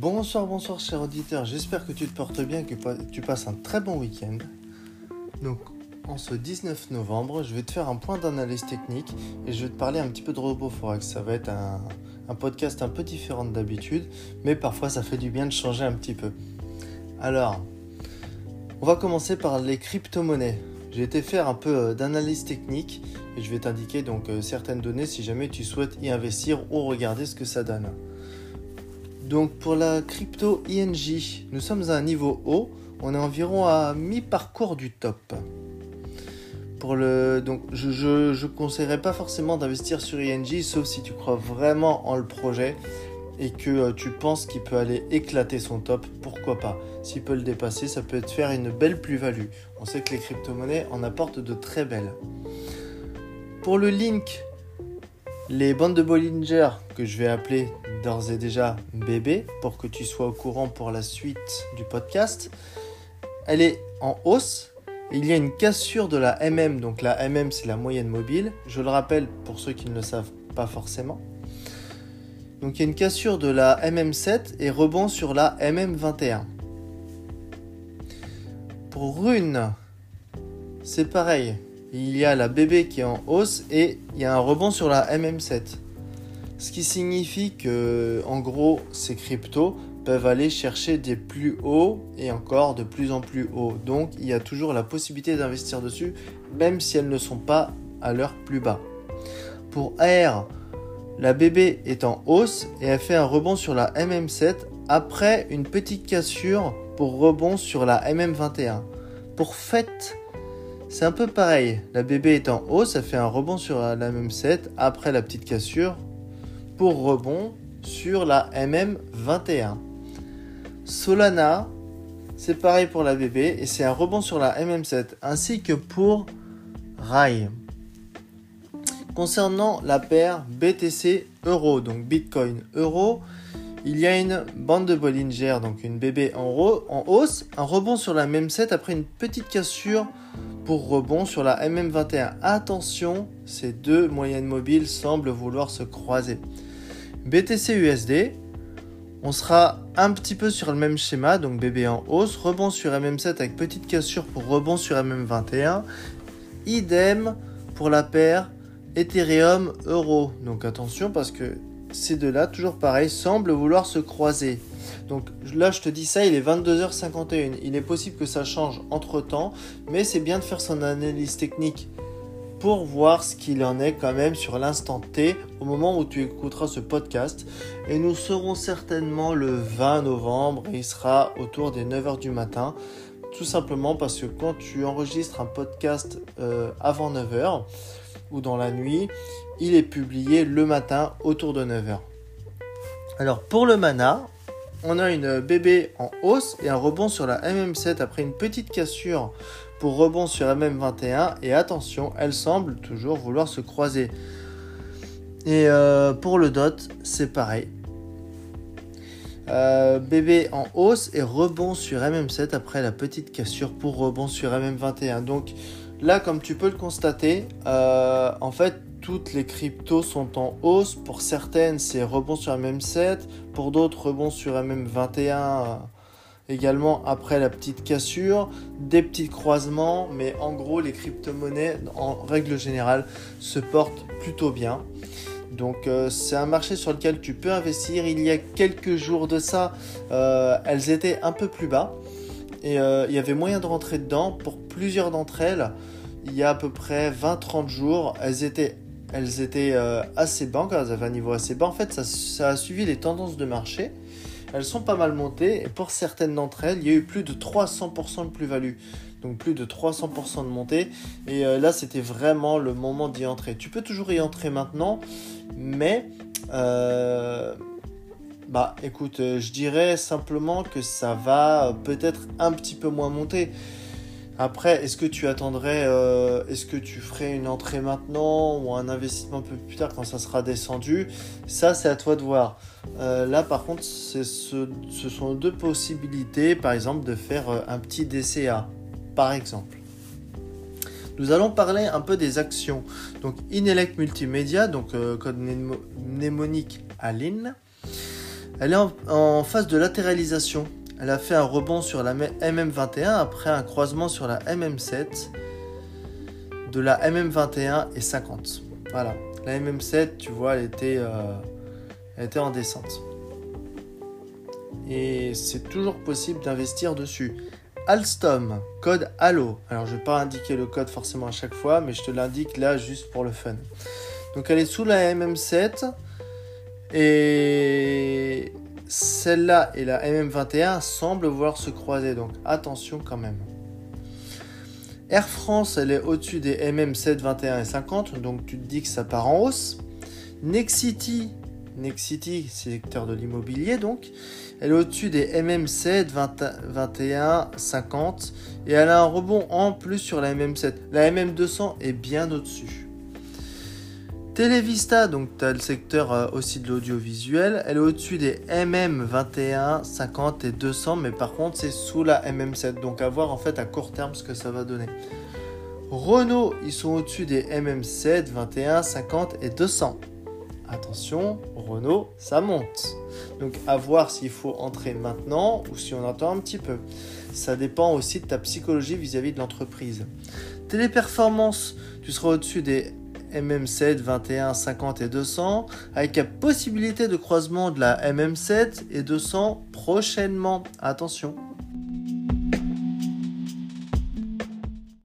Bonsoir, bonsoir cher auditeur, j'espère que tu te portes bien, que tu passes un très bon week-end. Donc en ce 19 novembre, je vais te faire un point d'analyse technique et je vais te parler un petit peu de RoboForex. Ça va être un, un podcast un peu différent d'habitude, mais parfois ça fait du bien de changer un petit peu. Alors, on va commencer par les crypto-monnaies. J'ai été faire un peu euh, d'analyse technique et je vais t'indiquer donc euh, certaines données si jamais tu souhaites y investir ou regarder ce que ça donne. Donc pour la crypto ING, nous sommes à un niveau haut, on est environ à mi-parcours du top. Pour le, donc je ne conseillerais pas forcément d'investir sur ING sauf si tu crois vraiment en le projet et que euh, tu penses qu'il peut aller éclater son top, pourquoi pas S'il peut le dépasser, ça peut te faire une belle plus-value. On sait que les crypto-monnaies en apportent de très belles. Pour le link, les bandes de Bollinger que je vais appeler d'ores et déjà bébé pour que tu sois au courant pour la suite du podcast. Elle est en hausse. Il y a une cassure de la MM, donc la MM c'est la moyenne mobile. Je le rappelle pour ceux qui ne le savent pas forcément. Donc il y a une cassure de la MM7 et rebond sur la MM21. Pour Rune, c'est pareil. Il y a la BB qui est en hausse et il y a un rebond sur la MM7. Ce qui signifie que, en gros, ces cryptos peuvent aller chercher des plus hauts et encore de plus en plus hauts. Donc, il y a toujours la possibilité d'investir dessus, même si elles ne sont pas à leur plus bas. Pour AR, la BB est en hausse et elle fait un rebond sur la MM7 après une petite cassure pour rebond sur la MM21. Pour FET, c'est un peu pareil. La BB est en hausse, elle fait un rebond sur la MM7 après la petite cassure pour rebond sur la MM21. Solana, c'est pareil pour la BB et c'est un rebond sur la MM7 ainsi que pour RAI. Concernant la paire BTC Euro, donc Bitcoin Euro, il y a une bande de Bollinger, donc une BB en, en hausse, un rebond sur la MM7 après une petite cassure pour rebond sur la MM21. Attention, ces deux moyennes mobiles semblent vouloir se croiser. BTC USD, on sera un petit peu sur le même schéma, donc BB en hausse, rebond sur MM7 avec petite cassure pour rebond sur MM21. Idem pour la paire Ethereum Euro. Donc attention parce que ces deux-là, toujours pareil, semblent vouloir se croiser. Donc là, je te dis ça, il est 22h51. Il est possible que ça change entre temps, mais c'est bien de faire son analyse technique pour voir ce qu'il en est quand même sur l'instant T au moment où tu écouteras ce podcast. Et nous serons certainement le 20 novembre il sera autour des 9h du matin. Tout simplement parce que quand tu enregistres un podcast euh, avant 9h ou dans la nuit, il est publié le matin autour de 9h. Alors pour le mana, on a une bébé en hausse et un rebond sur la MM7 après une petite cassure pour rebond sur MM21 et attention, elle semble toujours vouloir se croiser. Et euh, pour le dot, c'est pareil. Euh, bébé en hausse et rebond sur MM7 après la petite cassure pour rebond sur MM21. Donc là, comme tu peux le constater, euh, en fait, toutes les cryptos sont en hausse. Pour certaines, c'est rebond sur MM7. Pour d'autres, rebond sur MM21 également après la petite cassure, des petits croisements, mais en gros les crypto-monnaies en règle générale se portent plutôt bien. Donc euh, c'est un marché sur lequel tu peux investir. Il y a quelques jours de ça, euh, elles étaient un peu plus bas et euh, il y avait moyen de rentrer dedans. Pour plusieurs d'entre elles, il y a à peu près 20-30 jours, elles étaient, elles étaient assez bas, elles avaient un niveau assez bas. En fait, ça a suivi les tendances de marché elles sont pas mal montées et pour certaines d'entre elles, il y a eu plus de 300% de plus-value. Donc plus de 300% de montée. Et euh, là, c'était vraiment le moment d'y entrer. Tu peux toujours y entrer maintenant, mais... Euh, bah écoute, euh, je dirais simplement que ça va peut-être un petit peu moins monter. Après, est-ce que tu attendrais, euh, est-ce que tu ferais une entrée maintenant ou un investissement un peu plus tard quand ça sera descendu? Ça, c'est à toi de voir. Euh, là, par contre, ce, sont deux possibilités, par exemple, de faire euh, un petit DCA, par exemple. Nous allons parler un peu des actions. Donc, Inelect Multimédia, donc code mnémonique ALIN. Elle est en, phase de latéralisation. Elle a fait un rebond sur la MM21 après un croisement sur la MM7 de la MM21 et 50. Voilà. La MM7, tu vois, elle était, euh, elle était en descente. Et c'est toujours possible d'investir dessus. Alstom, code Allo. Alors je ne vais pas indiquer le code forcément à chaque fois, mais je te l'indique là juste pour le fun. Donc elle est sous la MM7 et celle-là et la MM21 semblent voir se croiser, donc attention quand même. Air France, elle est au-dessus des MM7, 21 et 50, donc tu te dis que ça part en hausse. Nexity, Nexity, secteur de l'immobilier donc, elle est au-dessus des MM7, 21, 50 et elle a un rebond en plus sur la MM7. La MM200 est bien au-dessus. Televista, donc tu as le secteur euh, aussi de l'audiovisuel, elle est au-dessus des MM21, 50 et 200, mais par contre c'est sous la MM7, donc à voir en fait à court terme ce que ça va donner. Renault, ils sont au-dessus des MM7, 21, 50 et 200. Attention, Renault, ça monte. Donc à voir s'il faut entrer maintenant ou si on attend un petit peu. Ça dépend aussi de ta psychologie vis-à-vis de l'entreprise. Téléperformance, tu seras au-dessus des MM7, 21, 50 et 200, avec la possibilité de croisement de la MM7 et 200 prochainement. Attention.